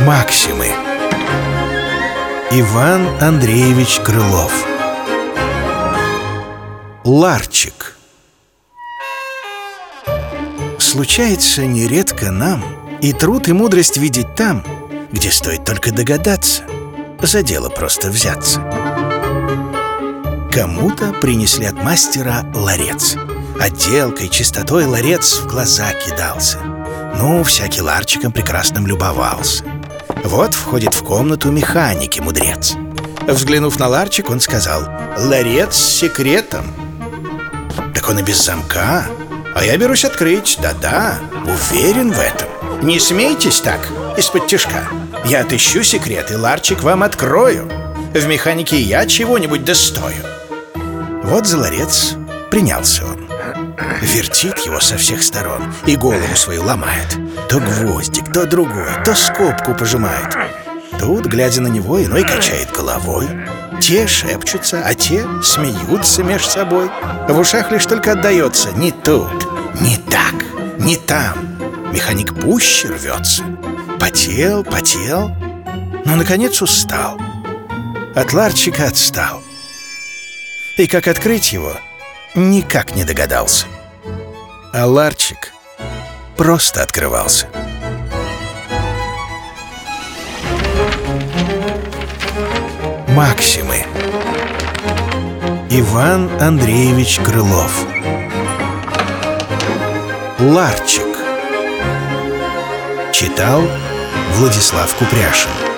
Максимы. Иван Андреевич Крылов. Ларчик. Случается нередко нам И труд, и мудрость видеть там Где стоит только догадаться За дело просто взяться. Кому-то принесли от мастера ларец Отделкой, чистотой ларец в глаза кидался. Ну, всякий ларчиком прекрасным любовался. Вот входит в комнату механики мудрец. Взглянув на ларчик, он сказал Ларец с секретом Так он и без замка. А я берусь открыть, да-да, уверен в этом. Не смейтесь так, из-под тяжка. Я отыщу секрет и ларчик вам открою. В механике я чего-нибудь достою вот за ларец принялся он Вертит его со всех сторон И голову свою ломает. То гвоздик, то другой, то скобку пожимает. Тут, глядя на него, иной качает головой. Те шепчутся, а те смеются меж собой. В ушах лишь только отдается Не тут, не так, не там Механик пуще рвется Потел, потел Но, наконец, устал. От ларчика отстал. И как открыть его, никак не догадался. А ларчик просто открывался. Максимы. Иван Андреевич Крылов. Ларчик. Читал Владислав Купряшин